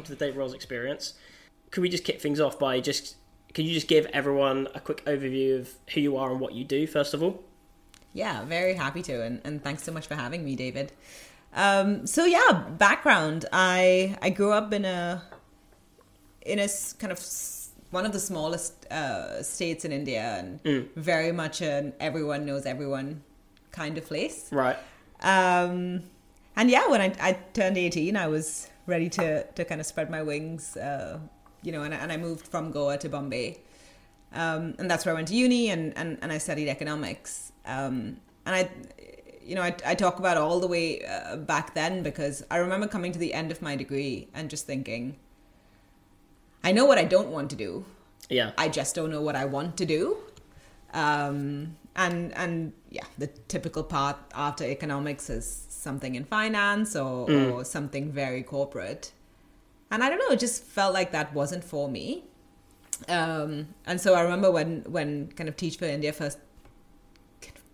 welcome to the Dave Rolls Experience. Could we just kick things off by just can you just give everyone a quick overview of who you are and what you do first of all? Yeah, very happy to, and, and thanks so much for having me, David. Um, so yeah, background. I I grew up in a in a kind of one of the smallest uh, states in India, and mm. very much an everyone knows everyone kind of place. Right. Um, and yeah, when I, I turned eighteen, I was ready to to kind of spread my wings. Uh, you know, and, and I moved from Goa to Bombay. Um, and that's where I went to uni and, and, and I studied economics. Um, and I, you know, I, I talk about all the way uh, back then because I remember coming to the end of my degree and just thinking, I know what I don't want to do. Yeah. I just don't know what I want to do. Um, and and yeah, the typical path after economics is something in finance or, mm. or something very corporate. And I don't know, it just felt like that wasn't for me. Um, and so I remember when when kind of Teach for India first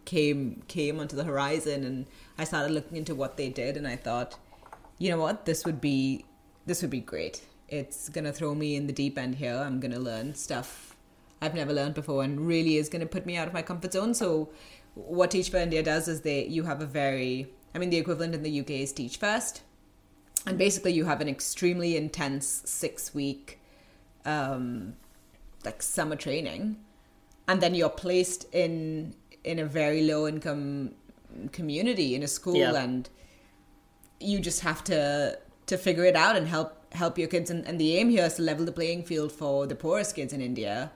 came came onto the horizon and I started looking into what they did and I thought, you know what, this would be this would be great. It's gonna throw me in the deep end here. I'm gonna learn stuff I've never learned before and really is gonna put me out of my comfort zone. So what Teach for India does is they you have a very I mean the equivalent in the UK is Teach First. And basically you have an extremely intense six week um like summer training and then you're placed in in a very low income community in a school yeah. and you just have to to figure it out and help help your kids and, and the aim here is to level the playing field for the poorest kids in India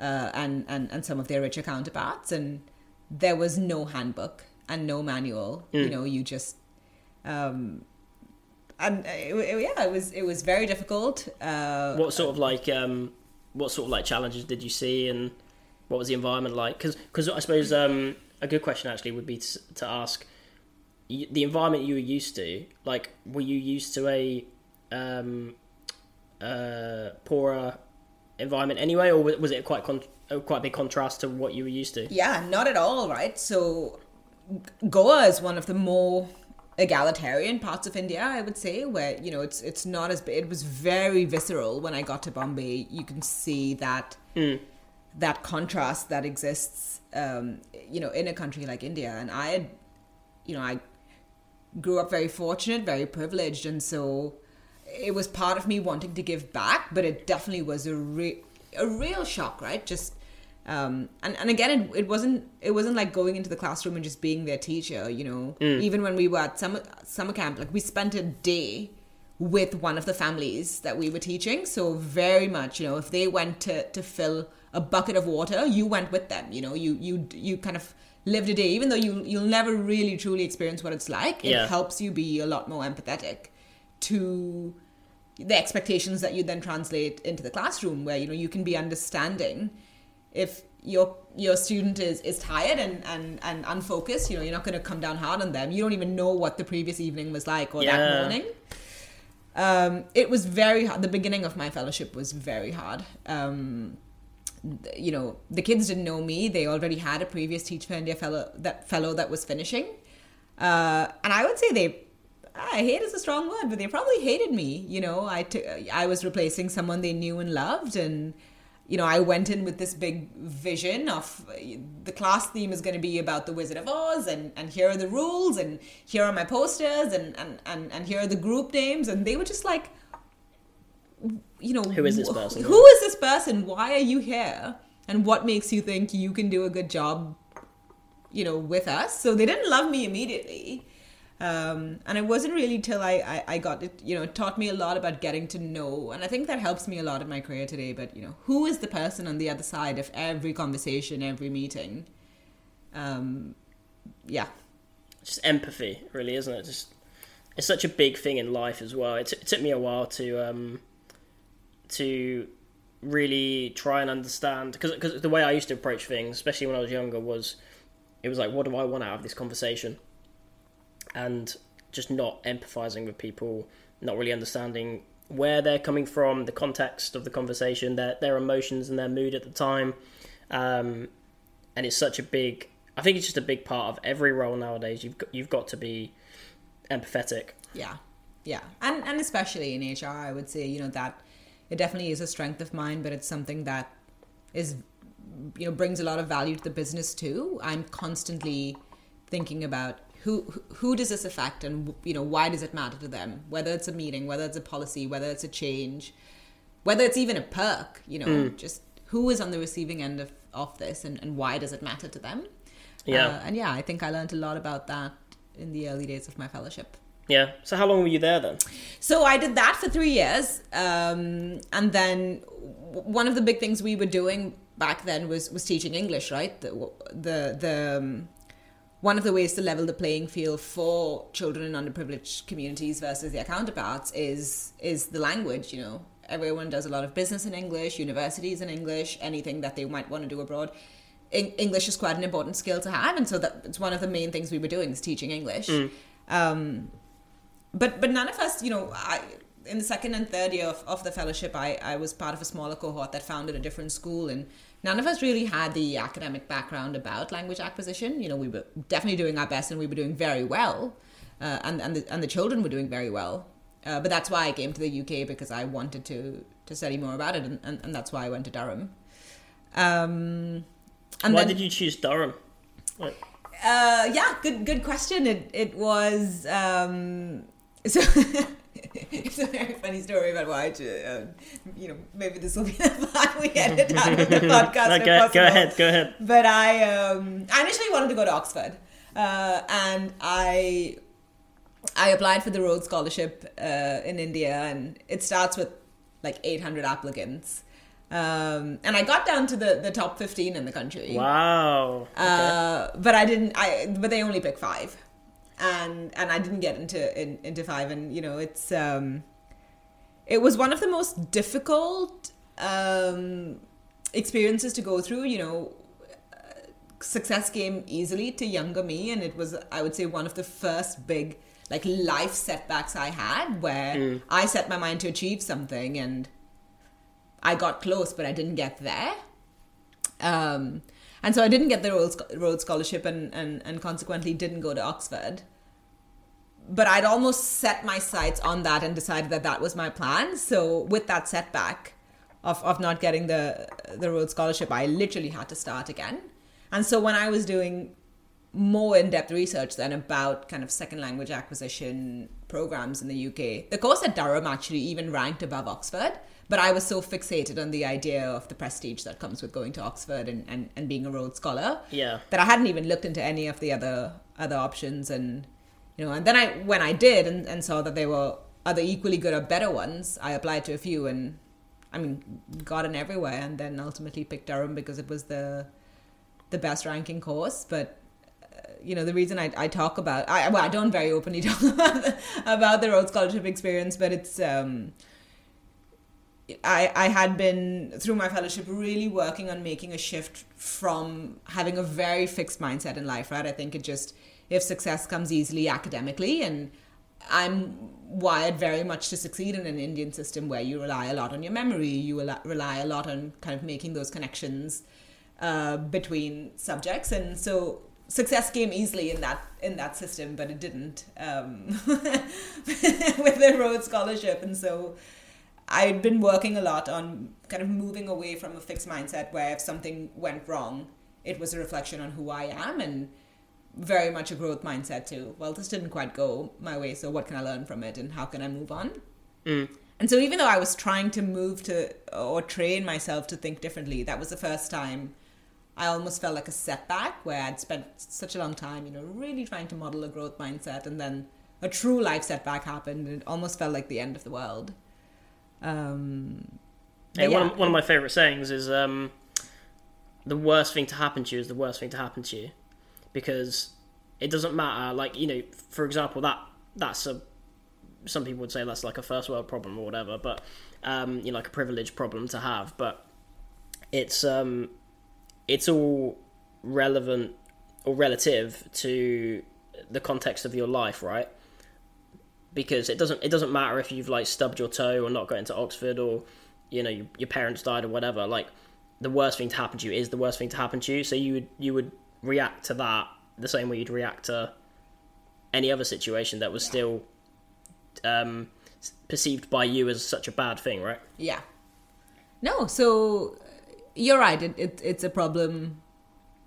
uh, and, and and some of their richer counterparts and there was no handbook and no manual mm. you know you just um and it, it, yeah it was it was very difficult uh, what sort of like um what sort of like challenges did you see and what was the environment like? Because because I suppose um, a good question actually would be to, to ask the environment you were used to. Like, were you used to a um, uh, poorer environment anyway, or was it quite con- quite a big contrast to what you were used to? Yeah, not at all. Right. So Goa is one of the more egalitarian parts of India, I would say, where you know it's it's not as big. It was very visceral when I got to Bombay. You can see that. Mm that contrast that exists, um, you know, in a country like India. And I had, you know, I grew up very fortunate, very privileged, and so it was part of me wanting to give back, but it definitely was a re- a real shock, right? Just um, and and again, it, it wasn't it wasn't like going into the classroom and just being their teacher. You know, mm. even when we were at summer summer camp, like we spent a day with one of the families that we were teaching. So very much, you know, if they went to to fill a bucket of water, you went with them. You know, you you you kind of lived a day, even though you you'll never really truly experience what it's like. It helps you be a lot more empathetic to the expectations that you then translate into the classroom, where you know you can be understanding if your your student is is tired and and and unfocused. You know, you're not going to come down hard on them. You don't even know what the previous evening was like or yeah. that morning. Um, it was very hard. The beginning of my fellowship was very hard. Um, you know, the kids didn't know me. They already had a previous Teach for India fellow that fellow that was finishing, uh, and I would say they. I hate is a strong word, but they probably hated me. You know, I, t- I was replacing someone they knew and loved, and you know, I went in with this big vision of the class theme is going to be about the Wizard of Oz, and, and here are the rules, and here are my posters, and, and, and, and here are the group names. And they were just like, you know, who is this person? Who is this person? Why are you here? And what makes you think you can do a good job, you know, with us? So they didn't love me immediately. Um, and it wasn't really till I, I, I, got it, you know, it taught me a lot about getting to know. And I think that helps me a lot in my career today. But, you know, who is the person on the other side of every conversation, every meeting? Um, yeah. Just empathy, really, isn't it? Just it's such a big thing in life as well. It, t- it took me a while to um, to really try and understand because the way I used to approach things, especially when I was younger, was it was like, what do I want out of this conversation? And just not empathizing with people, not really understanding where they're coming from, the context of the conversation, their their emotions and their mood at the time. Um, and it's such a big. I think it's just a big part of every role nowadays. You've got, you've got to be empathetic. Yeah. yeah, and and especially in HR, I would say you know that it definitely is a strength of mine, but it's something that is you know brings a lot of value to the business too. I'm constantly thinking about who who does this affect and you know why does it matter to them? Whether it's a meeting whether it's a policy whether it's a change whether it's even a perk you know mm. just who is on the receiving end of, of this and, and why does it matter to them? Yeah. Uh, and yeah i think i learned a lot about that in the early days of my fellowship. Yeah. So how long were you there then? So i did that for three years um, and then one of the big things we were doing back then was was teaching english right? The the, the um, one of the ways to level the playing field for children in underprivileged communities versus their counterparts is is the language you know. Everyone does a lot of business in english universities in english anything that they might want to do abroad. English is quite an important skill to have and so that it's one of the main things we were doing is teaching english. Mm. um, but but none of us you know I, in the second and third year of, of the fellowship I, I was part of a smaller cohort that founded a different school and none of us really had the academic background about language acquisition. You know, we were definitely doing our best and we were doing very well, uh, and and the, and the children were doing very well. Uh, but that's why I came to the UK because I wanted to to study more about it, and, and, and that's why I went to Durham. Um, and why then, did you choose Durham? Uh, yeah, good good question. It it was um, so. it's a very funny story about why, I, uh, you know, maybe this will be the part we edit out of the podcast. no, go, go, ahead, go ahead. But I, um, I initially wanted to go to Oxford, uh, and I, I applied for the Rhodes Scholarship uh, in India, and it starts with like 800 applicants. Um, and I got down to the, the top 15 in the country. Wow. Okay. Uh, but I didn't, I, but they only picked five and and I didn't get into in, into five, and you know it's um, it was one of the most difficult um, experiences to go through. You know, success came easily to younger me, and it was I would say one of the first big like life setbacks I had where mm. I set my mind to achieve something and I got close, but I didn't get there. Um, and so I didn't get the Rhodes, Scholarship and, and, and consequently didn't go to Oxford. But I'd almost set my sights on that and decided that that was my plan. So with that setback of, of not getting the, the Rhodes Scholarship, I literally had to start again. And so when I was doing more in-depth research then about kind of second language acquisition programs in the UK. The course at Durham actually even ranked above Oxford. But I was so fixated on the idea of the prestige that comes with going to Oxford and, and, and being a Rhodes Scholar. Yeah. That I hadn't even looked into any of the other other options and you know, and then I when I did and, and saw that there were other equally good or better ones, I applied to a few and I mean got in everywhere and then ultimately picked Durham because it was the the best ranking course. But uh, you know the reason I, I talk about I well I don't very openly talk about the, about the Rhodes Scholarship experience, but it's um I, I had been through my fellowship really working on making a shift from having a very fixed mindset in life, right? I think it just if success comes easily academically and I'm wired very much to succeed in an Indian system where you rely a lot on your memory, you rely a lot on kind of making those connections uh, between subjects, and so success came easily in that in that system, but it didn't um, with the Rhodes Scholarship, and so I'd been working a lot on kind of moving away from a fixed mindset where if something went wrong, it was a reflection on who I am and very much a growth mindset too. Well, this didn't quite go my way, so what can I learn from it and how can I move on? Mm. And so even though I was trying to move to or train myself to think differently, that was the first time I almost felt like a setback where I'd spent such a long time, you know, really trying to model a growth mindset and then a true life setback happened and it almost felt like the end of the world. Um, yeah. One, of, one of my favorite sayings is um, the worst thing to happen to you is the worst thing to happen to you because it doesn't matter. Like you know, for example, that that's a some people would say that's like a first world problem or whatever, but um, you know, like a privileged problem to have. But it's um, it's all relevant or relative to the context of your life, right? Because it doesn't it doesn't matter if you've like stubbed your toe or not got into Oxford or you know you, your parents died or whatever. Like the worst thing to happen to you is the worst thing to happen to you. So you would you would react to that the same way you'd react to any other situation that was still um, perceived by you as such a bad thing, right? Yeah. No, so you're right. It, it it's a problem,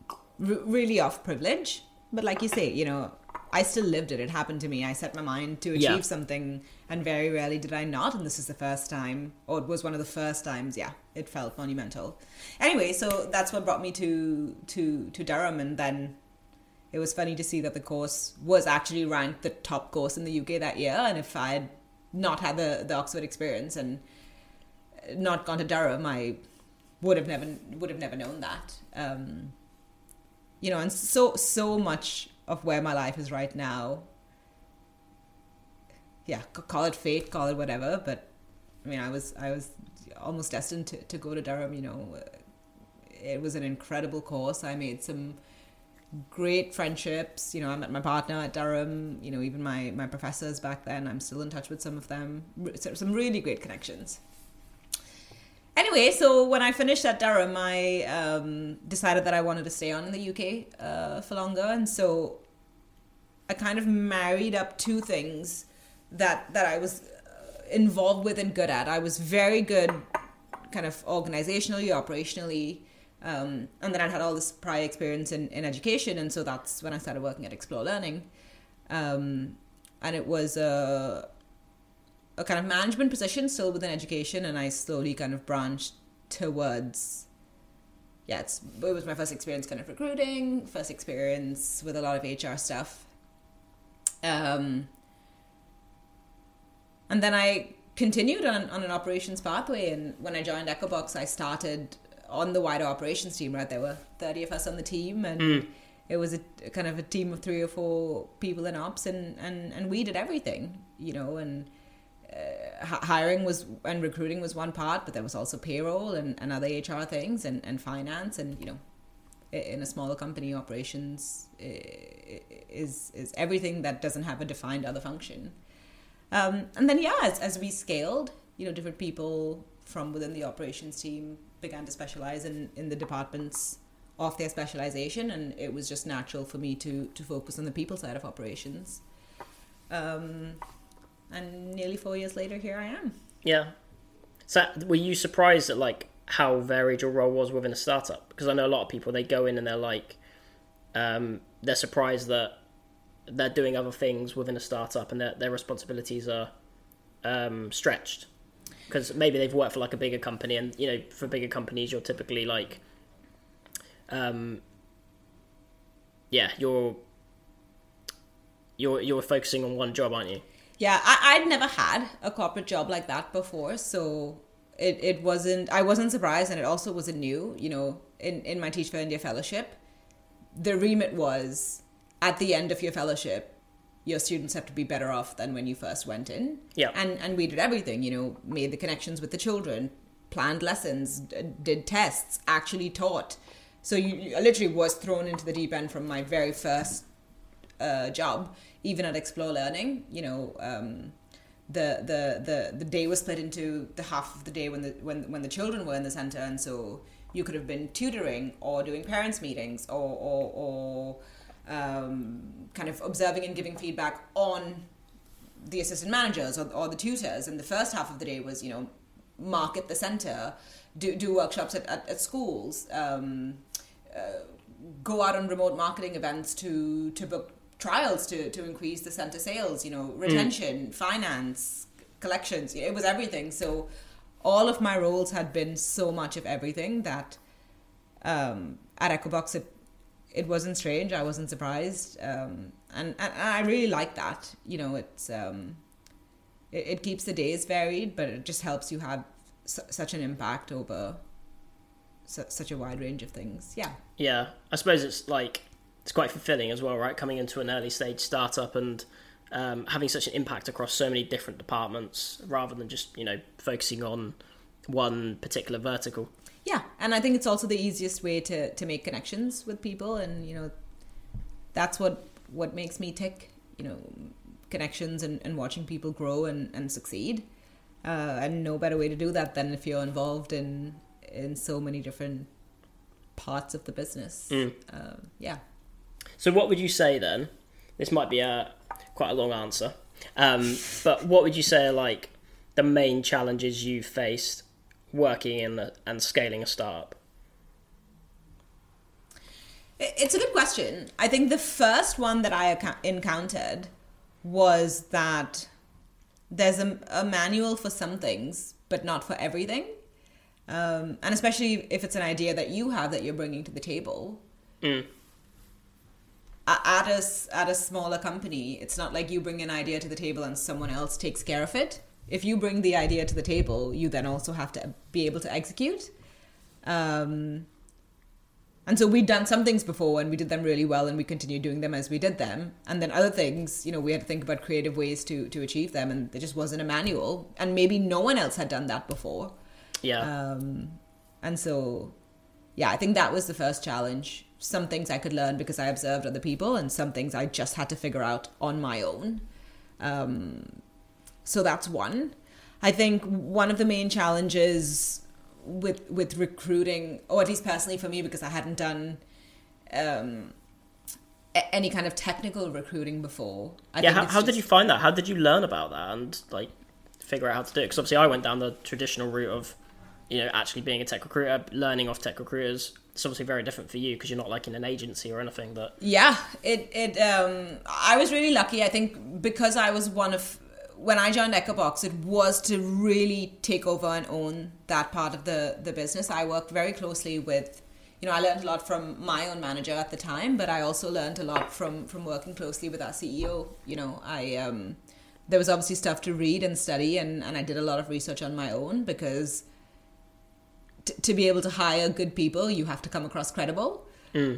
r- really of privilege. But like you say, you know, I still lived it. It happened to me. I set my mind to achieve Yeah. something, and very rarely did I not. And this is the first time, or it was one of the first times. Yeah, it felt monumental. Anyway, so that's what brought me to to to Durham, and then it was funny to see that the course was actually ranked the top course in the UK that year. And if I had not had the the Oxford experience and not gone to Durham, I would have never would have never known that. Um, you know, and so so much of where my life is right now. Yeah, call it fate, call it whatever, but I mean, I was I was almost destined to, to go to Durham. You know, uh, it was an incredible course. I made some great friendships. You know, I met my partner at Durham. You know, even my my professors back then. I'm still in touch with some of them. So- Some really great connections. Anyway, so when I finished at Durham, I um, decided that I wanted to stay on in the UK uh, for longer, and so I kind of married up two things that that I was uh, involved with and good at. I was very good, kind of organizationally, operationally, um, and then I had all this prior experience in, in education, and so that's when I started working at Explore Learning, um, and it was a a kind of management position still within education, and I slowly kind of branched towards. Yeah, it's, it was my first experience kind of recruiting, first experience with a lot of HR stuff. Um, and then I continued on, on an operations pathway. And when I joined Echobox, I started on the wider operations team, right? There were 30 of us on the team, and it was a, a kind of a team of three or four people in ops, and, and, and we did everything, you know, and hiring was and recruiting was one part, but there was also payroll and, and other HR things and, and finance, and, you know, in a smaller company, operations is is everything that doesn't have a defined other function. Um, and then yeah, as, as we scaled, you know, different people from within the operations team began to specialize in, in the departments of their specialization, and it was just natural for me to to focus on the people side of operations. Um, and nearly four years later, here I am. Yeah. So were you surprised at like how varied your role was within a startup? Because I know a lot of people they go in and they're like, um, they're surprised that they're doing other things within a startup and their their responsibilities are um, stretched. Because maybe they've worked for like a bigger company, and you know, for bigger companies, you're typically like, um, yeah, you're you're you're focusing on one job, aren't you? Yeah, I, I'd never had a corporate job like that before, so it, it wasn't I wasn't surprised and it also wasn't new. You know, in, in my Teach for India fellowship, the remit was at the end of your fellowship, your students have to be better off than when you first went in. Yeah. And and we did everything, you know, made the connections with the children, planned lessons, d- did tests, actually taught. So you, you literally was thrown into the deep end from my very first uh, job, even at Explore Learning. You know, um, the, the the the day was split into the half of the day when the when when the children were in the center, and so you could have been tutoring or doing parents meetings or or, or um, kind of observing and giving feedback on the assistant managers or, or the tutors. And the first half of the day was you know market the center, do do workshops at at, at schools. Um, uh, go out on remote marketing events to to book trials to to increase the center sales you know retention finance collections it was everything. So all of my roles had been so much of everything that um at Echobox it it wasn't strange i wasn't surprised um and and, and i really like that you know it's um it, it keeps the days varied but it just helps you have su- such an impact over su- such a wide range of things yeah. Yeah, I suppose it's like it's quite fulfilling as well, right? Coming into an early stage startup and um, having such an impact across so many different departments, rather than just you know focusing on one particular vertical. Yeah, and I think it's also the easiest way to to make connections with people, and you know, that's what what makes me tick. You know, connections and, and watching people grow and and succeed. Uh, and no better way to do that than if you're involved in in so many different parts of the business. Um, yeah. So, what would you say then? This might be a quite a long answer, Um, but what would you say are like the main challenges you've faced working in and scaling a startup? It's a good question. I think the first one that I encountered was that there's a, a manual for some things, but not for everything. Um, and especially if it's an idea that you have that you're bringing to the table. Mm. At a, at a smaller company, it's not like you bring an idea to the table and someone else takes care of it. If you bring the idea to the table, you then also have to be able to execute. Um, and so we'd done some things before and we did them really well and we continued doing them as we did them. And then other things, you know, we had to think about creative ways to, to achieve them and there just wasn't a manual. And maybe no one else had done that before. Yeah. Um, and so, yeah, I think that was the first challenge. Some things I could learn because I observed other people, and some things I just had to figure out on my own. Um, so that's one. I think one of the main challenges with with recruiting, or at least personally for me, because I hadn't done um, any kind of technical recruiting before. I yeah. think How, how did you find that? How did you learn about that and like figure out how to do it? Because obviously I went down the traditional route of you know actually being a tech recruiter, learning off tech recruiters. It's obviously very different for you because you're not like in an agency or anything. But Yeah, it it um I was really lucky. I think because I was one of when I joined Echobox, it was to really take over and own that part of the the business. I worked very closely with you know, I learned a lot from my own manager at the time, but I also learned a lot from from working closely with our CEO. You know, I um there was obviously stuff to read and study and and I did a lot of research on my own because t- to be able to hire good people, you have to come across credible.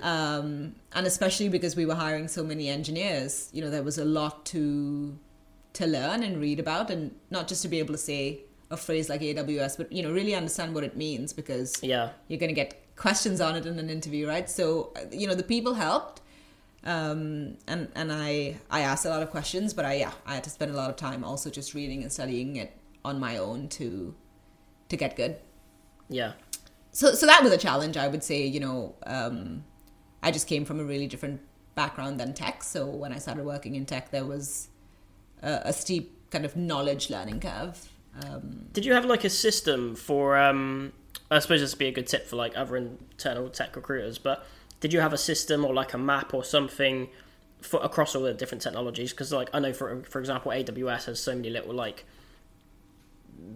Um, and especially because we were hiring so many engineers, you know, there was a lot to to learn and read about, and not just to be able to say a phrase like AWS, but you know, really understand what it means because yeah, you're going to get questions on it in an interview, right? So, uh, you know, the people helped, um, and and I I asked a lot of questions, but I yeah, I had to spend a lot of time also just reading and studying it on my own to to get good yeah, so so that was a challenge i would say you know um, i just came from a really different background than tech so when i started working in tech there was a, a steep kind of knowledge learning curve um, Did you have like a system for? Um, I suppose this would be a good tip for like other internal tech recruiters. But did you have a system or like a map or something for across all the different technologies? Because like I know for for example, AWS has so many little like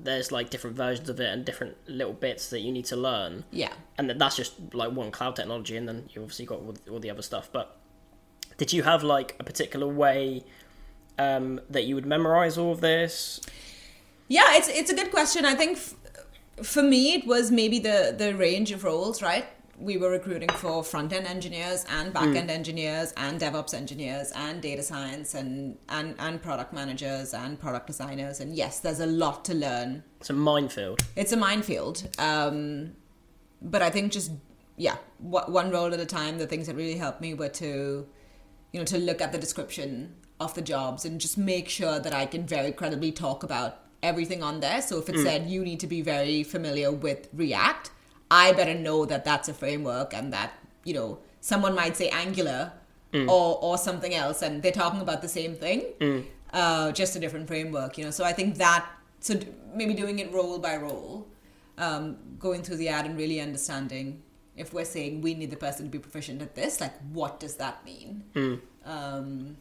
there's like different versions of it and different little bits that you need to learn, yeah and that's just like one cloud technology, and then you obviously got all, all the other stuff. But did you have like a particular way um, that you would memorize all of this? yeah it's it's a good question i think f- for me it was maybe the the range of roles right we were recruiting for front end engineers and back end engineers and DevOps engineers and data science and, and and product managers and product designers and yes there's a lot to learn It's a minefield. it's a minefield. Um, but I think just yeah, one role at a time. The things that really helped me were to, you know, to look at the description of the jobs and just make sure that I can very credibly talk about everything on there. So if it said you need to be very familiar with React, I better know that that's a framework and that you know someone might say Angular or or something else, and they're talking about the same thing, uh, just a different framework. You know, so I think that so maybe doing it role by role, um, going through the ad and really understanding if we're saying we need the person to be proficient at this, like what does that mean? Um,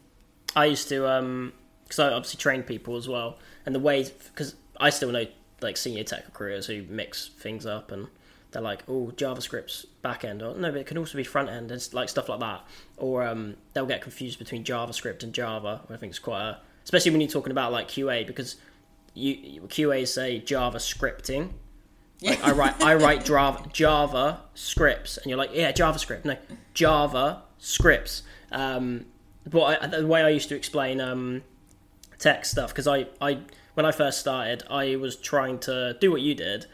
I used to, um, because I obviously train people as well, and the way, because I still know like senior tech recruiters who mix things up and they're like, oh, JavaScript's back end, or no, but it can also be front end and like stuff like that. Or um, they'll get confused between JavaScript and Java. I think it's quite a, especially when you're talking about like QA, because you you- QA say Java scripting. Like I write, I write Java, Java scripts, and you're like, yeah, JavaScript. No, Java scripts. Um, but I, the way I used to explain um, tech stuff, because I, I, when I first started, I was trying to do what you did,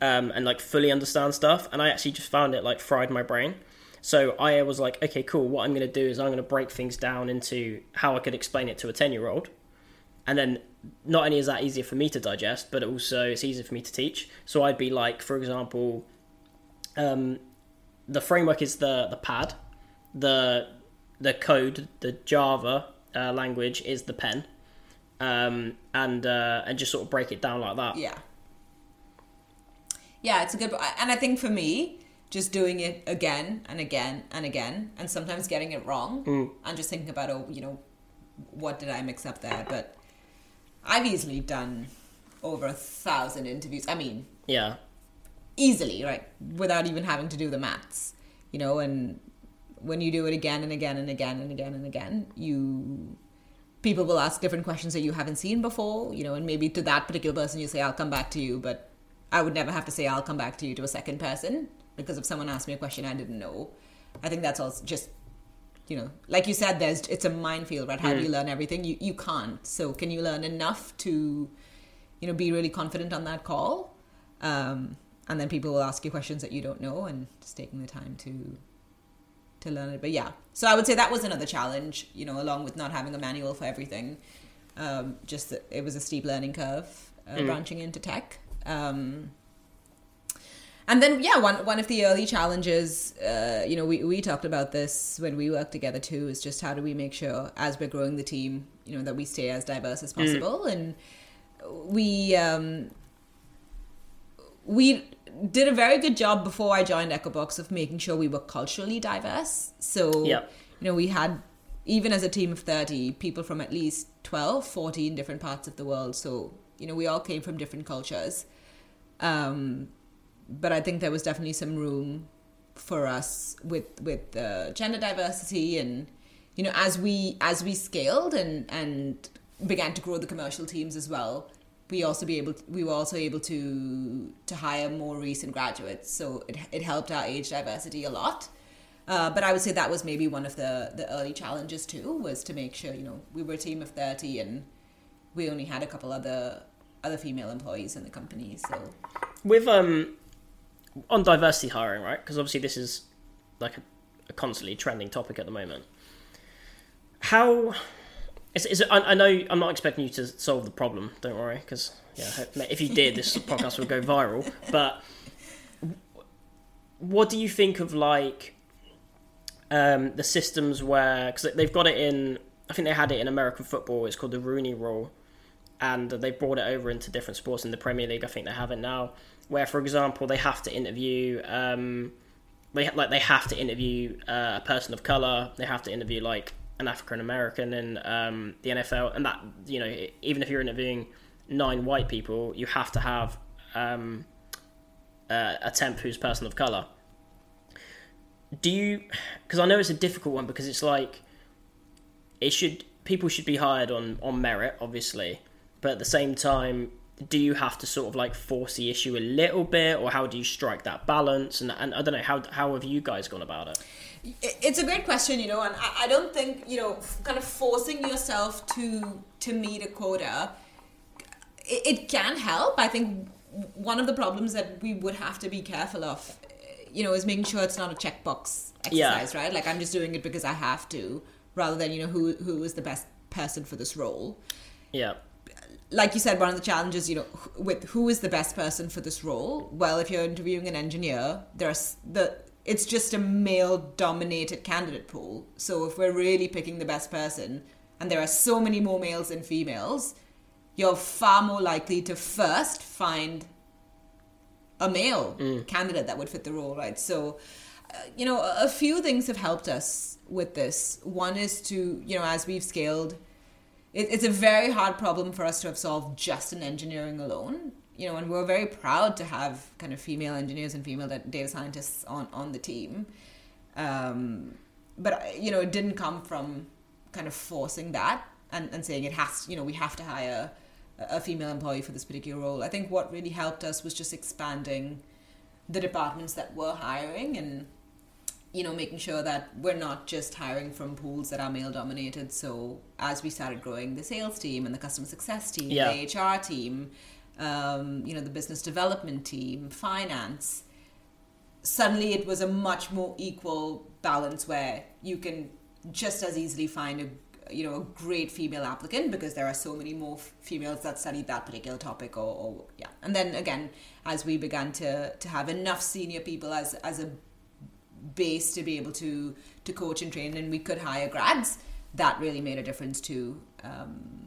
um, and like fully understand stuff, and I actually just found it like fried my brain. So I was like, okay, cool. What I'm going to do is I'm going to break things down into how I could explain it to a ten year old, and then not only is that easier for me to digest, but also it's easier for me to teach. So I'd be like, for example, um, the framework is the the pad, the the code, the Java uh, language is the pen, um, and uh, and just sort of break it down like that. Yeah. Yeah, it's a good, and I think for me, just doing it again and again and again, and sometimes getting it wrong, Mm. and just thinking about, oh, you know, what did I mix up there? But I've easily done over a thousand interviews. I mean, Yeah, easily, right? Without even having to do the maths, you know, and when you do it again and again and again and again and again, you people will ask different questions that you haven't seen before, you know, and maybe to that particular person you say, I'll come back to you, but I would never have to say I'll come back to you to a second person because if someone asked me a question I didn't know, I think that's also just you know, like you said, there's it's a minefield, right? How do you learn everything? You you can't. So can you learn enough to, you know, be really confident on that call? Um, and then people will ask you questions that you don't know, and just taking the time to to learn it. But yeah, so I would say that was another challenge, you know, along with not having a manual for everything. Um, just that it was a steep learning curve uh, branching into tech. Um, and then yeah, one one of the early challenges, uh, you know, we we talked about this when we worked together too, is just how do we make sure as we're growing the team, you know, that we stay as diverse as possible, and we um, we did a very good job before I joined Echobox of making sure we were culturally diverse. So, Yeah. you know, we had, even as a team of 30, people from at least 12, 14 different parts of the world. So, you know, we all came from different cultures. Um, but I think there was definitely some room for us with with uh, gender diversity and you know as we as we scaled and and began to grow the commercial teams as well we also be able we were also able to to hire more recent graduates. So it, it helped our age diversity a lot. Uh, but I would say that was maybe one of the the early challenges too was to make sure you know we were a team of 30 and we only had a couple other other female employees in the company so with um on diversity hiring, right? Because obviously this is like a, a constantly trending topic at the moment. How is, is it? I, I know I'm not expecting you to solve the problem. Don't worry, because yeah, if you did, this podcast would go viral. But what do you think of like um, the systems where because they've got it in? I think they had it in American football. It's called the Rooney Rule, and they brought it over into different sports in the Premier League. I think they have it now, where, for example, they have to interview. Um, they like they have to interview uh, a person of color. They have to interview like an African American in um, the NFL, and that you know even if you're interviewing nine white people, you have to have um, uh, a temp who's person of color. Do you? Because I know it's a difficult one because it's like it should people should be hired on on merit, obviously, but at the same time, do you have to sort of like force the issue a little bit, or how do you strike that balance? And and I don't know how how have you guys gone about it? It- it's a great question you know and I, I don't think you know kind of forcing yourself to to meet a quota it, it can help i think one of the problems that we would have to be careful of you know is making sure it's not a checkbox Yeah. exercise right like i'm just doing it because i have to rather than you know who who is the best person for this role Yeah, like you said, one of the challenges, you know, with who is the best person for this role? Well, if you're interviewing an engineer, there's the it's just a male-dominated candidate pool. So if we're really picking the best person, and there are so many more males than females, you're far more likely to first find a male candidate that would fit the role, right? So, uh, you know, a, a few things have helped us with this. One is to, you know, as we've scaled, it, it's a very hard problem for us to have solved just in engineering alone. You know, and we're very proud to have kind of female engineers and female data scientists on on the team. Um, but you know, it didn't come from kind of forcing that and, and saying it has, you know, we have to hire a female employee for this particular role. I think what really helped us was just expanding the departments that were hiring and you know making sure that we're not just hiring from pools that are male dominated so as we started growing the sales team and the customer success team Yeah. the hr team um, you know the business development team finance suddenly it was a much more equal balance where you can just as easily find a you know a great female applicant because there are so many more f- females that study that particular topic or, or yeah and then again as we began to to have enough senior people as as a base to be able to to coach and train and we could hire grads that really made a difference too um,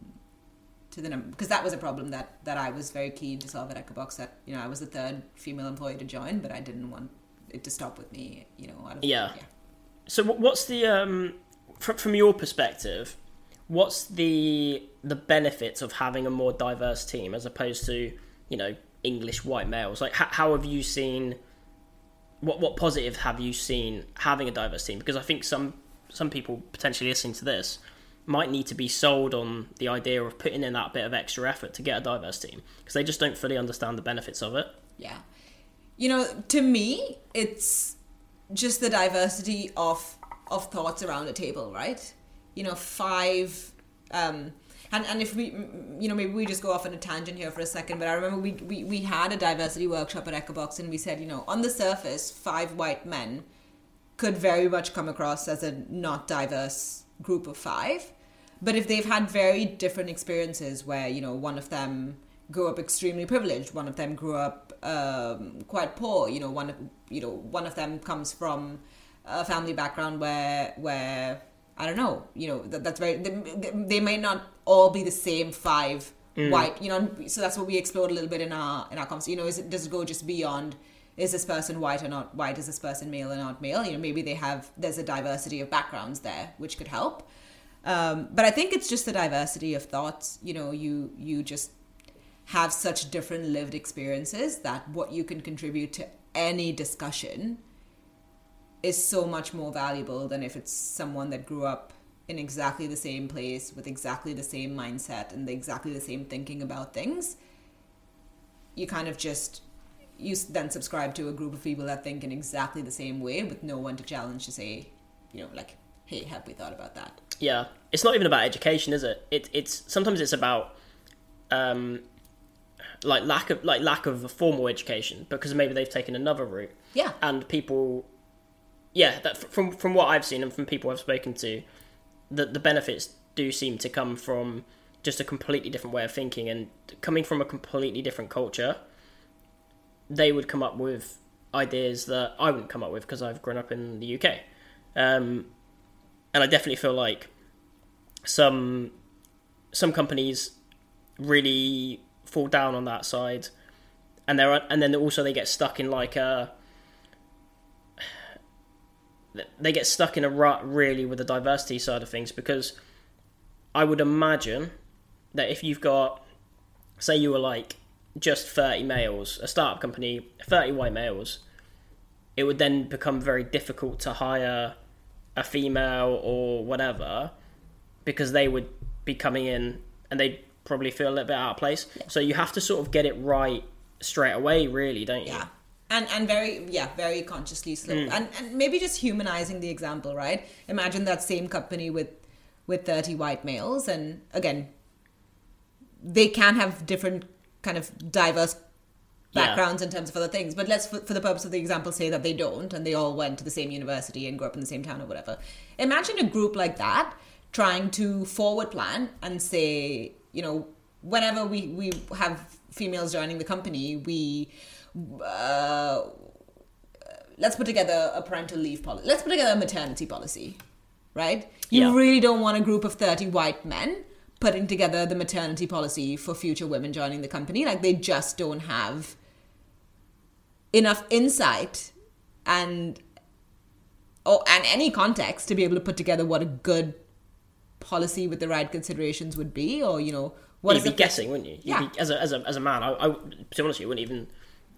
to the number because that was a problem that that I was very keen to solve at Echobox. That you know I was the third female employee to join, but I didn't want it to stop with me. You know, out of, Yeah. So what's the um from from your perspective? What's the the benefits of having a more diverse team as opposed to you know English white males? Like how, how have you seen? What what positive have you seen having a diverse team? Because I think some some people potentially listening to this might need to be sold on the idea of putting in that bit of extra effort to get a diverse team because they just don't fully understand the benefits of it. Yeah. You know, to me, it's just the diversity of of thoughts around the table, right? You know, five um and, and if we, you know, maybe we just go off on a tangent here for a second, but I remember we, we, we had a diversity workshop at Echobox and we said, you know, on the surface, five white men could very much come across as a not diverse group of five. But if they've had very different experiences where, you know, one of them grew up extremely privileged, one of them grew up um, quite poor, you know, one of, you know, one of them comes from a family background where, where, I don't know, you know, that, that's very, they, they may not all be the same five white, you know, so that's what we explored a little bit in our, in our conversation. You know, is it, does it go just beyond, is this person white or not white? Is this person male or not male? You know, maybe they have, there's a diversity of backgrounds there, which could help. Um, but I think it's just the diversity of thoughts. You know, you you just have such different lived experiences that what you can contribute to any discussion is so much more valuable than if it's someone that grew up in exactly the same place with exactly the same mindset and the, exactly the same thinking about things. You kind of just you then subscribe to a group of people that think in exactly the same way with no one to challenge to say, you know, like, hey, have we thought about that? Yeah, it's not even about education, is it? It it's sometimes it's about um, like lack of like lack of a formal education because maybe they've taken another route. Yeah. and people, yeah, that from from what I've seen and from people I've spoken to, the the benefits do seem to come from just a completely different way of thinking and coming from a completely different culture. They would come up with ideas that I wouldn't come up with because I've grown up in the UK. Um, and I definitely feel like some some companies really fall down on that side, and they're and then also they get stuck in like a they get stuck in a rut really with the diversity side of things because I would imagine that if you've got say you were like just 30 males a startup company 30 white males it would then become very difficult to hire a female or whatever because they would be coming in and they'd probably feel a little bit out of place. So you have to sort of get it right straight away, really, don't you? Yeah. And and very yeah, very consciously slow. Hmm. And and maybe just humanizing the example, right? Imagine that same company with with 30 white males and again they can have different kind of diverse Yeah. backgrounds in terms of other things. But let's, for, for the purpose of the example, say that they don't and they all went to the same university and grew up in the same town or whatever. Imagine a group like that trying to forward plan and say, you know, whenever we, we have females joining the company, we. Uh, let's put together a parental leave policy. Let's put together a maternity policy, right? You Yeah. really don't want a group of 30 white men putting together the maternity policy for future women joining the company. Like, they just don't have enough insight and or and any context to be able to put together what a good policy with the right considerations would be or you know what You'd be guessing, wouldn't you? You'd Yeah. Be, as a as a as a man, I, I to be honest, you wouldn't even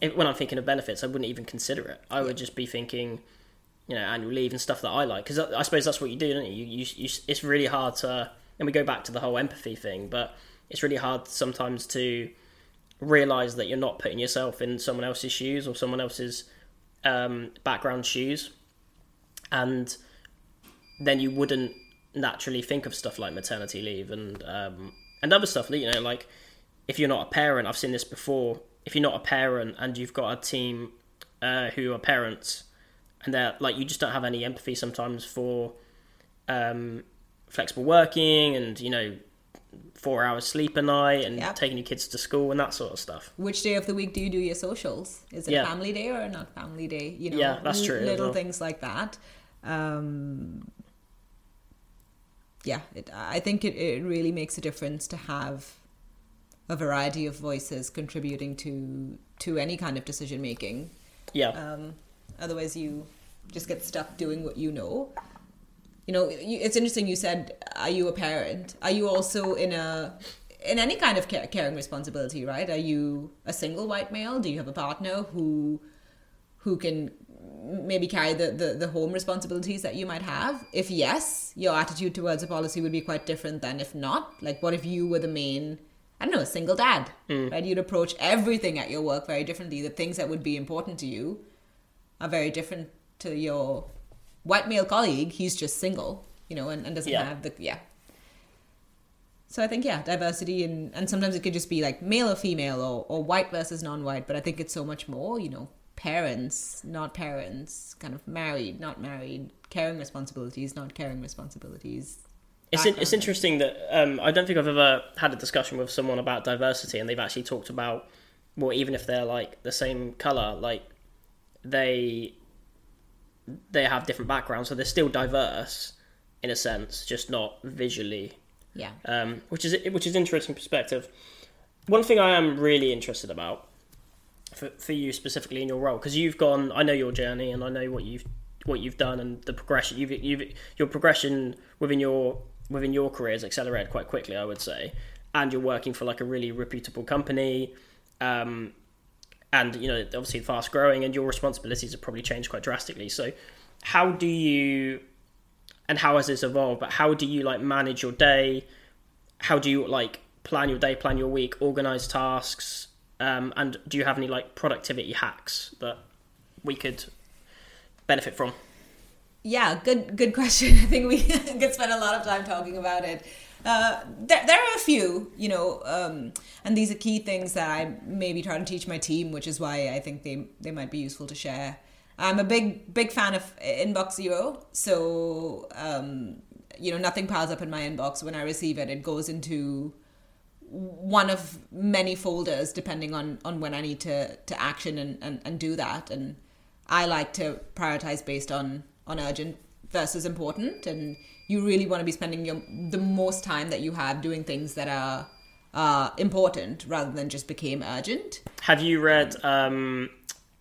when I'm thinking of benefits, I wouldn't even consider it. I would just be thinking, you know, annual leave and stuff that I like because I, I suppose that's what you do, don't you? You, you? you it's really hard to, and we go back to the whole empathy thing, but it's really hard sometimes to realize that you're not putting yourself in someone else's shoes or someone else's um, background shoes, and then you wouldn't naturally think of stuff like maternity leave and um, and other stuff. You know, like if you're not a parent, I've seen this before. If you're not a parent and you've got a team uh, who are parents, and they're like you just don't have any empathy sometimes for um, flexible working and you know four hours sleep a night and Yep. taking your kids to school and that sort of stuff. which day of the week do you do your socials? Is it Yeah. a family day or not family day? You know, Yeah, that's true Little well. things like that. Um, yeah, it, I think it, it really makes a difference to have a variety of voices contributing to to any kind of decision making. Yeah. Um, otherwise, you just get stuck doing what you know. You know, it's interesting. You said, "Are you a parent? Are you also in a in any kind of care, caring responsibility? Right? Are you a single white male? Do you have a partner who who can maybe carry the, the, the home responsibilities that you might have? If yes, your attitude towards a policy would be quite different than if not. Like, what if you were the main I don't know, a single dad, Mm. right? You'd approach everything at your work very differently. The things that would be important to you are very different to your white male colleague. He's just single, you know, and, and doesn't Yeah. have the, yeah. So I think, yeah, diversity and, and sometimes it could just be like male or female or, or white versus non white, but I think it's so much more, you know, parents, not parents, kind of married, not married, caring responsibilities, not caring responsibilities. It's in, it's interesting that um, I don't think I've ever had a discussion with someone about diversity, and they've actually talked about well, even if they're like the same color, like they they have different backgrounds, so they're still diverse in a sense, just not visually, Yeah. um, which is which is interesting perspective. One thing I am really interested about for for you specifically in your role, because you've gone, I know your journey, and I know what you've what you've done and the progression you've you've your progression within your within your career has accelerated quite quickly, I would say, and you're working for like a really reputable company. Um, and you know obviously fast growing and your responsibilities have probably changed quite drastically. So how do you and how has this evolved but how do you like manage your day? How do you like plan your day plan your week organize tasks? Um, and do you have any like productivity hacks that we could benefit from Yeah, good good question. I think we could spend a lot of time talking about it. Uh, there, there are a few, you know, um, and these are key things that I maybe try to teach my team, which is why I think they they might be useful to share. I'm a big big fan of Inbox Zero, so um, you know nothing piles up in my inbox. When I receive it, it goes into one of many folders depending on on when I need to to action and and, and do that. And I like to prioritize based on on urgent versus important, and you really want to be spending your the most time that you have doing things that are uh, important rather than just became urgent. have you read um,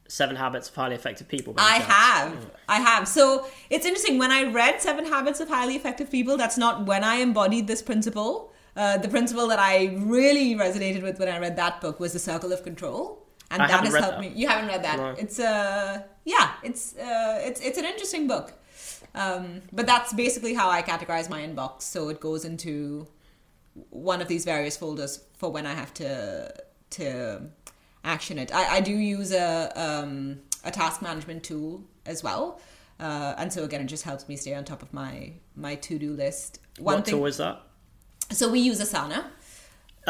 seven habits of highly effective people I chance? have. I have. So it's interesting. When I read Seven Habits of Highly Effective People, that's not when I embodied this principle. Uh, the principle that I really resonated with when I read that book was the circle of control. And I that has helped that. me. You haven't read that. No. It's uh yeah, it's uh it's it's an interesting book. Um, but that's basically how I categorize my inbox. So it goes into one of these various folders for when I have to to action it. I, I do use a um, a task management tool as well, uh, and so again, it just helps me stay on top of my my to do list. One what thing. tool is that So we use Asana.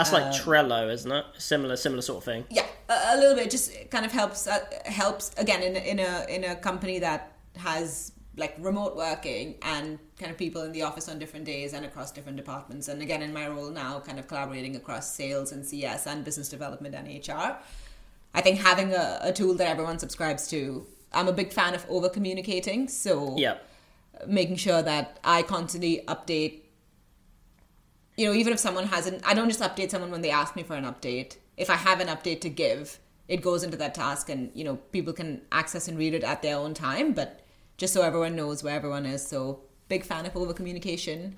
That's like Uh, trello isn't it similar similar sort of thing Yeah, a, a little bit. Just kind of helps uh, helps again in in a in a company that has like remote working and kind of people in the office on different days and across different departments. And again, in my role now, kind of collaborating across sales and CS and business development and HR. I think having a, a tool that everyone subscribes to. I'm a big fan of over communicating, so yeah making sure that I constantly update. You know, even if someone hasn't, I don't just update someone when they ask me for an update. If I have an update to give, it goes into that task, and you know, people can access and read it at their own time. But just so everyone knows where everyone is, so big fan of over communication.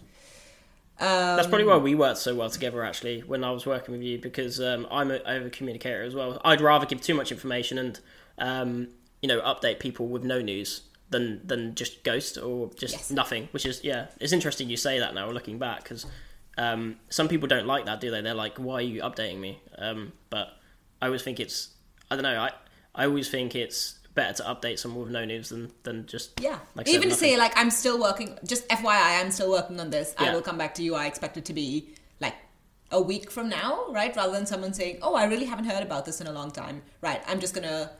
Um, That's probably why we worked so well together, actually, when I was working with you, because um, I'm an over communicator as well. I'd rather give too much information and, um, you know, update people with no news than than just ghost or just Yes. nothing. Which is, yeah, it's interesting you say that now, looking back, because um, some people don't like that, do they? They're like, why are you updating me? Um, but I always think it's, I don't know, I, I always think it's better to update someone with no news than, than just, Yeah. like Even to say like I'm still working. Just FYI, I'm still working on this. I will come back to you. I expect it to be like a week from now, right? Rather than someone saying, "Oh, I really haven't heard about this in a long time." Right. I'm just gonna.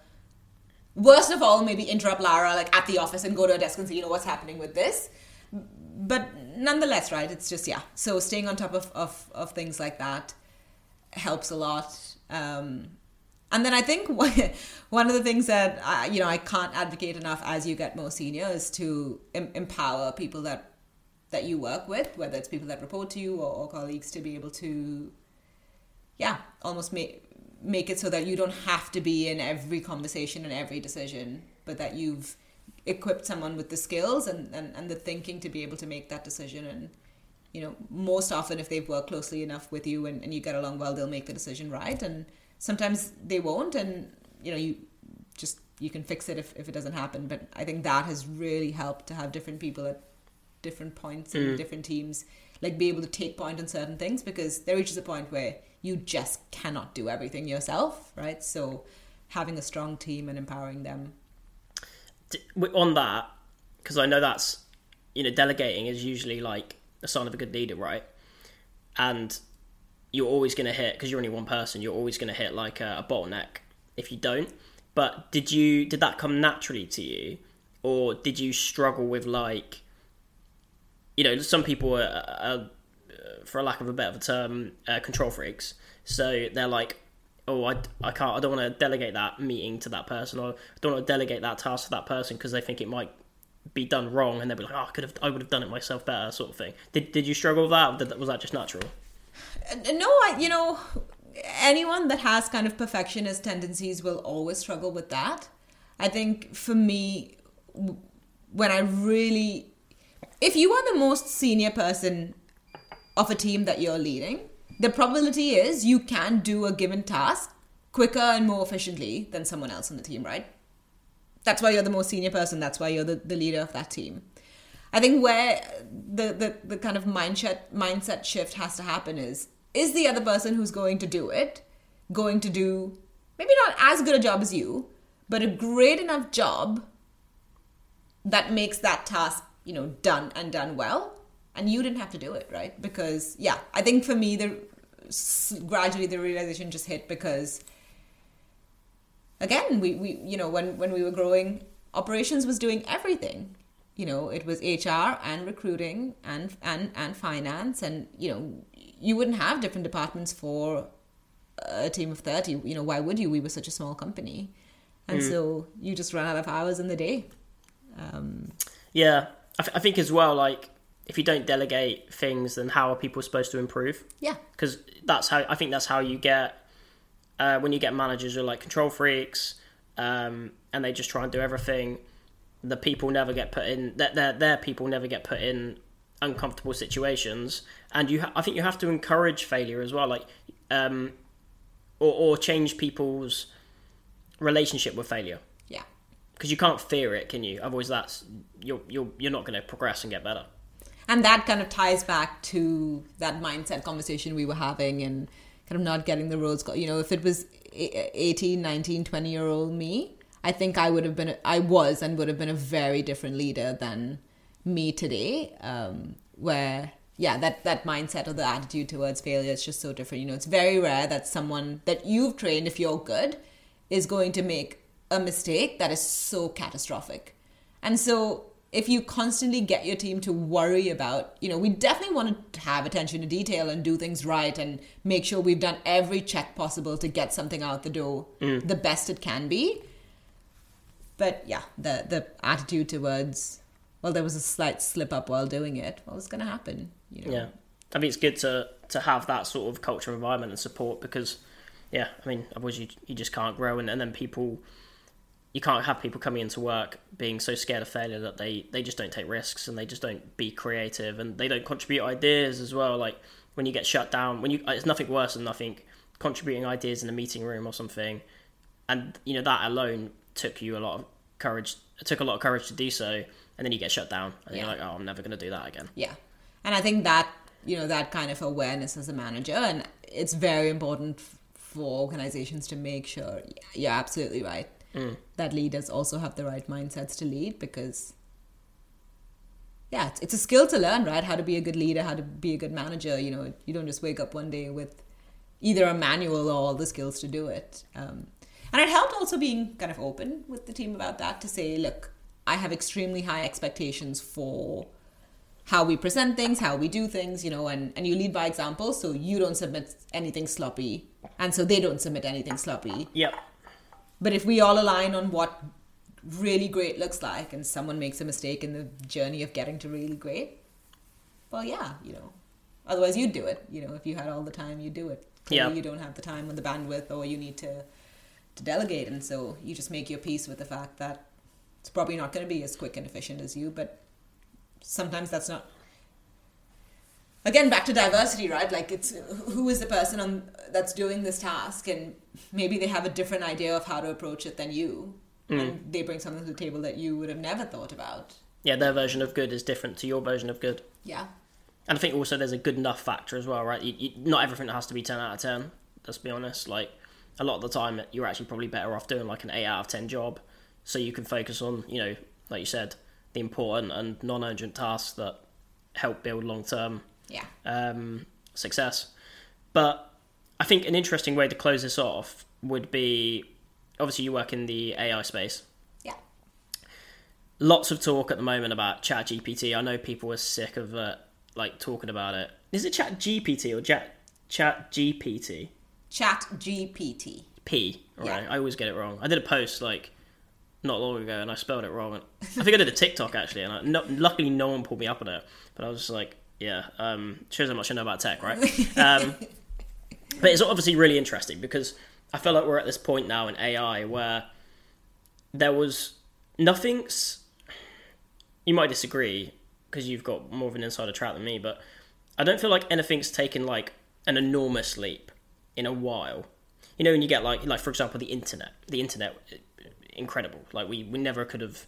Worst of all, maybe interrupt Lara like at the office and go to her desk and say, "You know what's happening with this." But nonetheless, right? It's just yeah. So staying on top of of, of things like that helps a lot. Um, and then I think one of the things that I, you know I can't advocate enough as you get more senior is to em- empower people that that you work with, whether it's people that report to you or, or colleagues, to be able to yeah, almost make make it so that you don't have to be in every conversation and every decision, but that you've equipped someone with the skills and, and, and the thinking to be able to make that decision. And you know most often if they've worked closely enough with you and, and you get along well they'll make the decision right. And sometimes they won't. And you know you just you can fix it if, if it doesn't happen. But i think that has really helped to have different people at different points in mm. different teams like be able to take point on certain things because there reaches a point where you just cannot do everything yourself right? So having a strong team and empowering them on that because I know that's you know delegating is usually like a sign of a good leader, right? And you're always going to hit because you're only one person. You're always going to hit like a, a bottleneck if you don't. But did you did that come naturally to you, or did you struggle with like, you know, some people are, are for a lack of a better term, uh, control freaks. So they're like, oh, I, I can't, I don't want to delegate that meeting to that person, or I don't want to delegate that task to that person because they think it might be done wrong, and they'll be like, oh, I could have, I would have done it myself better, sort of thing. Did Did you struggle with that? Or did, was that just natural? No, I, you know, anyone that has kind of perfectionist tendencies will always struggle with that. I think for me, when I really, if you are the most senior person of a team that you're leading, the probability is you can do a given task quicker and more efficiently than someone else on the team, right? That's why you're the most senior person. That's why you're the, the leader of that team. I think where the, the, the kind of mindset mindset shift has to happen is is the other person who's going to do it going to do maybe not as good a job as you, but a great enough job that makes that task, you know, done and done well. And you didn't have to do it, right? Because yeah, I think for me the gradually the realization just hit because again, we, we you know, when, when we were growing, operations was doing everything. You know, it was HR and recruiting and and and finance and you know, you wouldn't have different departments for a team of 30 you know why would you? We were such a small company. And so you just run out of hours in the day. Um, Yeah, I, th- I think as well, like if you don't delegate things, then how are people supposed to improve? yeah because that's how I think that's how you get uh, when you get managers who are like control freaks um, and they just try and do everything. The people never get put in. Their their, their people never get put in uncomfortable situations, and you. Ha- I think you have to encourage failure as well, like um, or or change people's relationship with failure yeah because you can't fear it, can you? Otherwise, that's you're you're you're not going to progress and get better. And that kind of ties back to that mindset conversation we were having and kind of not getting the roads you know if it was e- 18 19 20 year old me i think i would have been i was and would have been a very different leader than me today um, where yeah that that mindset or the attitude towards failure is just so different. You know it's very rare that someone that you've trained if you're good is going to make a mistake that is so catastrophic. And so if you constantly get your team to worry about, you know, we definitely want to have attention to detail and do things right and make sure we've done every check possible to get something out the door mm. the best it can be. But yeah, the the attitude towards well, there was a slight slip up while doing it. What was going to happen? You know? Yeah, I mean it's good to to have that sort of culture environment and support because, yeah, I mean otherwise you you just can't grow and, and then people, you can't have people coming into work being so scared of failure that they they just don't take risks and they just don't be creative and they don't contribute ideas as well. Like when you get shut down, when you uh, it's nothing worse than I think contributing ideas in a meeting room or something, and you know that alone took you a lot of courage. It took a lot of courage to do so, and then you get shut down, and Yeah. you're like, oh, I'm never going to do that again. Yeah. And I think that, you know, that kind of awareness as a manager, and it's very important for organizations to make sure, you're absolutely right, that leaders also have the right mindsets to lead because, yeah, it's, it's a skill to learn, right? How to be a good leader, how to be a good manager. You know, you don't just wake up one day with either a manual or all the skills to do it. Um, and it helped also being kind of open with the team about that to say, look, I have extremely high expectations for how we present things, how we do things, you know, and, and you lead by example, so you don't submit anything sloppy, and so they don't submit anything sloppy. Yep. But if we all align on what really great looks like, and someone makes a mistake in the journey of getting to really great, well, yeah, you know. Otherwise, you'd do it. You know, if you had all the time, you'd do it. clearly Yeah. you don't have the time or the bandwidth, or you need to to delegate, and so you just make your peace with the fact that it's probably not going to be as quick and efficient as you, but sometimes that's not. Again, back to diversity, right? Like, it's who is the person on that's doing this task, and maybe they have a different idea of how to approach it than you, mm. and they bring something to the table that you would have never thought about. Yeah, their version of good is different to your version of good. Yeah, And I think also there's a good enough factor as well, right? You, you, not everything has to be 10 out of 10, let's be honest. Like, a lot of the time, you're actually probably better off doing like an 8 out of 10 job so you can focus on, you know, like you said, the important and non urgent tasks that help build long term yeah. um, success. But I think an interesting way to close this off would be obviously you work in the AI space. Yeah. Lots of talk at the moment about Chat GPT. I know people are sick of uh, like talking about it. Is it Chat GPT or Chat Chat GPT? Chat GPT. P, right? Yeah. I always get it wrong. I did a post like not long ago and I spelled it wrong. I think I did a TikTok actually, and I, no, luckily no one pulled me up on it. But I was just like, yeah, um, shows how much I know about tech, right? Um, but it's obviously really interesting because I feel like we're at this point now in AI where there was nothing's. You might disagree because you've got more of an insider track than me, but I don't feel like anything's taken like an enormous leap in a while. You know, when you get like, like for example, the internet. The internet, incredible. Like we we never could have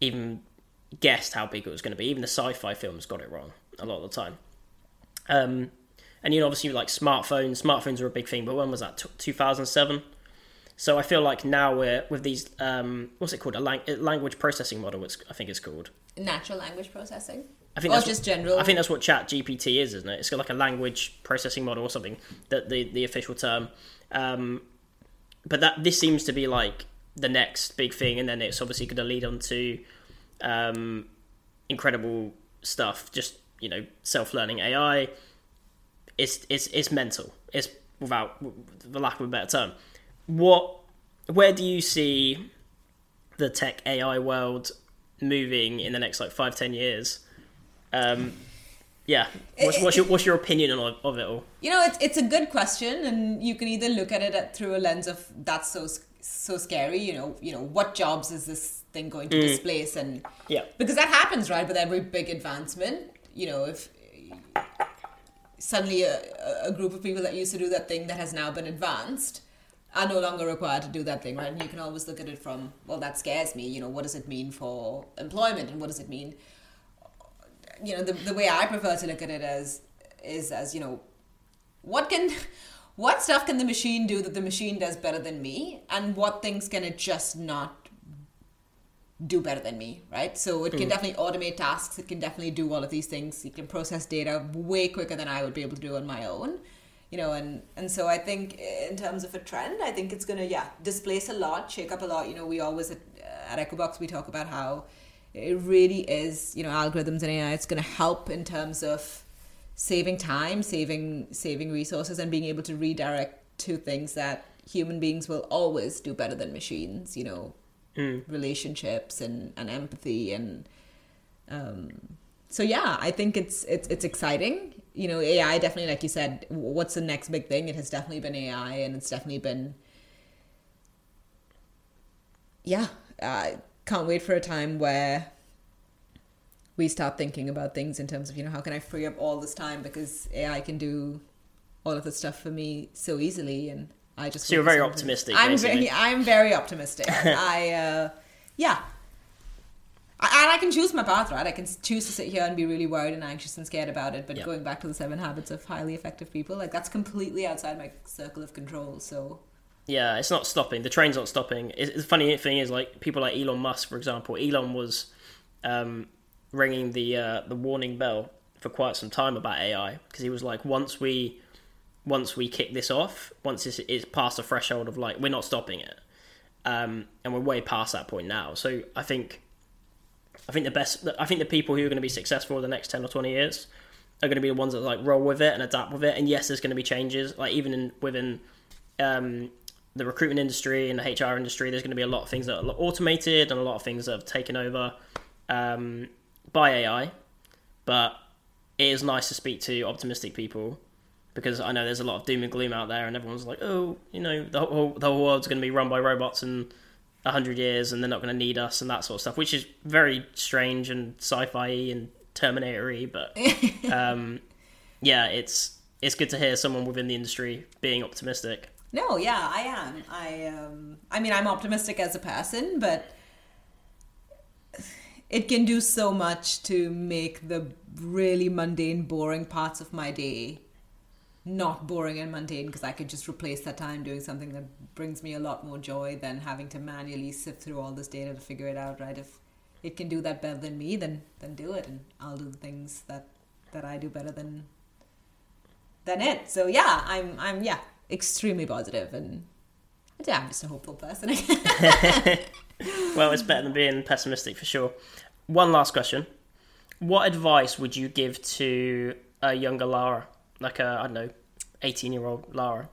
even guessed how big it was going to be. Even the sci-fi films got it wrong a lot of the time. Um, and you know, obviously, like smartphones. Smartphones are a big thing, but when was that? Two thousand seven. So I feel like now we're with these. Um, what's it called? A lang- language processing model. It's, I think it's called. Natural language processing. I think Or that's just what, general. I think that's what Chat GPT is, isn't it? It's got like a language processing model or something. That the the official term. Um, but that this seems to be like the next big thing, and then it's obviously going to lead on to um, incredible stuff. Just you know, self learning AI. It's it's it's mental. It's without the lack of a better term. What where do you see the tech AI world moving in the next like five ten years? Um, yeah, what's, what's your what's your opinion of, of it all? You know, it's it's a good question, and you can either look at it at, through a lens of that's so so scary. You know, you know what jobs is this thing going to mm. displace, and Yeah, because that happens right with every big advancement. You know, if suddenly a, a group of people that used to do that thing that has now been advanced are no longer required to do that thing, right? And you can always look at it from, well, that scares me. You know, what does it mean for employment, and what does it mean? You know, the the way I prefer to look at it as is as you know, what can what stuff can the machine do that the machine does better than me, and what things can it just not do better than me, right? So it can hmm. definitely automate tasks. It can definitely do all of these things. It can process data way quicker than I would be able to do on my own, you know. And and so I think in terms of a trend, I think it's gonna yeah displace a lot, shake up a lot. You know, we always at, at Echobox we talk about how it really is you know algorithms and AI. It's gonna help in terms of saving time, saving saving resources, and being able to redirect to things that human beings will always do better than machines. You know, relationships and, and empathy and um, so yeah i think it's it's it's exciting you know ai definitely like you said what's the next big thing it has definitely been ai and it's definitely been yeah i can't wait for a time where we start thinking about things in terms of you know how can i free up all this time because ai can do all of the stuff for me so easily and i just So you're very optimistic, i'm basically. very i'm very optimistic i uh yeah I- and I can choose my path, right? I can choose to sit here and be really worried and anxious and scared about it. But Yeah. going back to the seven habits of highly effective people, like that's completely outside my circle of control. So yeah, it's not stopping. The train's not stopping. It's, the funny thing is, like people like Elon Musk, for example. Elon was um, ringing the uh, the warning bell for quite some time about AI because he was like, once we once we kick this off, once it's, it's past the threshold of like we're not stopping it, um, and we're way past that point now. So I think I think the best. I think the people who are going to be successful in the next ten or twenty years are going to be the ones that like roll with it and adapt with it. And yes, there's going to be changes, like even in, within um, the recruitment industry and the HR industry. There's going to be a lot of things that are automated and a lot of things that have taken over um, by AI. But it is nice to speak to optimistic people because I know there's a lot of doom and gloom out there, and everyone's like, oh, you know, the whole the whole world's going to be run by robots in a hundred years, and they're not going to need us and that sort of stuff, which is very strange and sci-fi and Terminator-y, but um, yeah, it's it's good to hear someone within the industry being optimistic. No, yeah, I am. I um I mean I'm optimistic as a person, but it can do so much to make the really mundane, boring parts of my day not boring and mundane because I could just replace that time doing something that brings me a lot more joy than having to manually sift through all this data to figure it out, right? If it can do that better than me, then then do it and I'll do the things that that I do better than than it. So yeah, I'm I'm yeah, extremely positive and yeah, I'm just a hopeful person. well, it's better than being pessimistic for sure. One last question. What advice would you give to a younger Lara? Like a, I don't know, 18 year old Lara?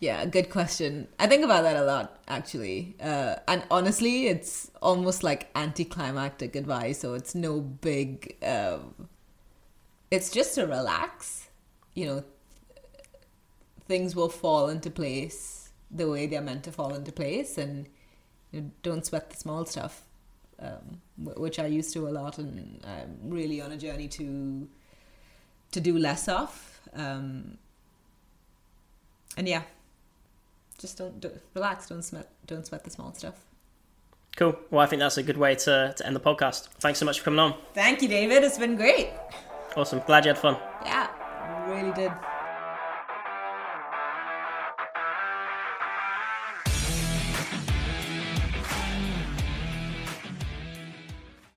Yeah, good question. I think about that a lot, actually. Uh, and honestly, it's almost like anticlimactic advice, so it's no big. Um, it's just to relax. You know, things will fall into place the way they're meant to fall into place, and you know, don't sweat the small stuff, um, which I used to a lot, and I'm really on a journey to to do less of. Um, and yeah, just don't, don't relax. Don't sweat. Don't sweat the small stuff. Cool. Well, I think that's a good way to, to end the podcast. Thanks so much for coming on. Thank you, David. It's been great. Awesome. Glad you had fun. Yeah, really did.